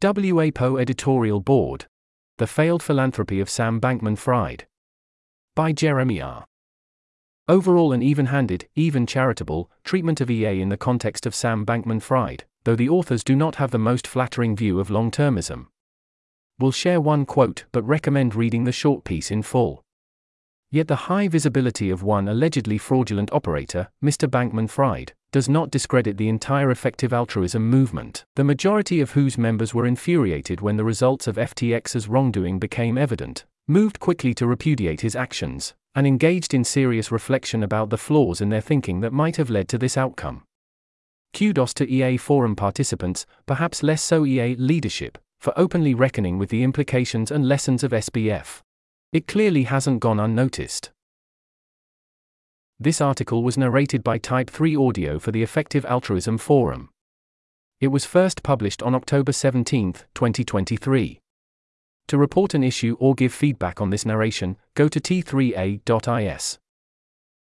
WAPO Editorial Board The Failed Philanthropy of Sam Bankman Fried. By Jeremy R. Overall, an even handed, even charitable treatment of EA in the context of Sam Bankman Fried, though the authors do not have the most flattering view of long termism. We'll share one quote but recommend reading the short piece in full. Yet the high visibility of one allegedly fraudulent operator, Mr. Bankman Fried, does not discredit the entire effective altruism movement, the majority of whose members were infuriated when the results of FTX's wrongdoing became evident, moved quickly to repudiate his actions, and engaged in serious reflection about the flaws in their thinking that might have led to this outcome. Kudos to EA forum participants, perhaps less so EA leadership, for openly reckoning with the implications and lessons of SBF. It clearly hasn't gone unnoticed. This article was narrated by Type 3 Audio for the Effective Altruism Forum. It was first published on October 17, 2023. To report an issue or give feedback on this narration, go to t3a.is.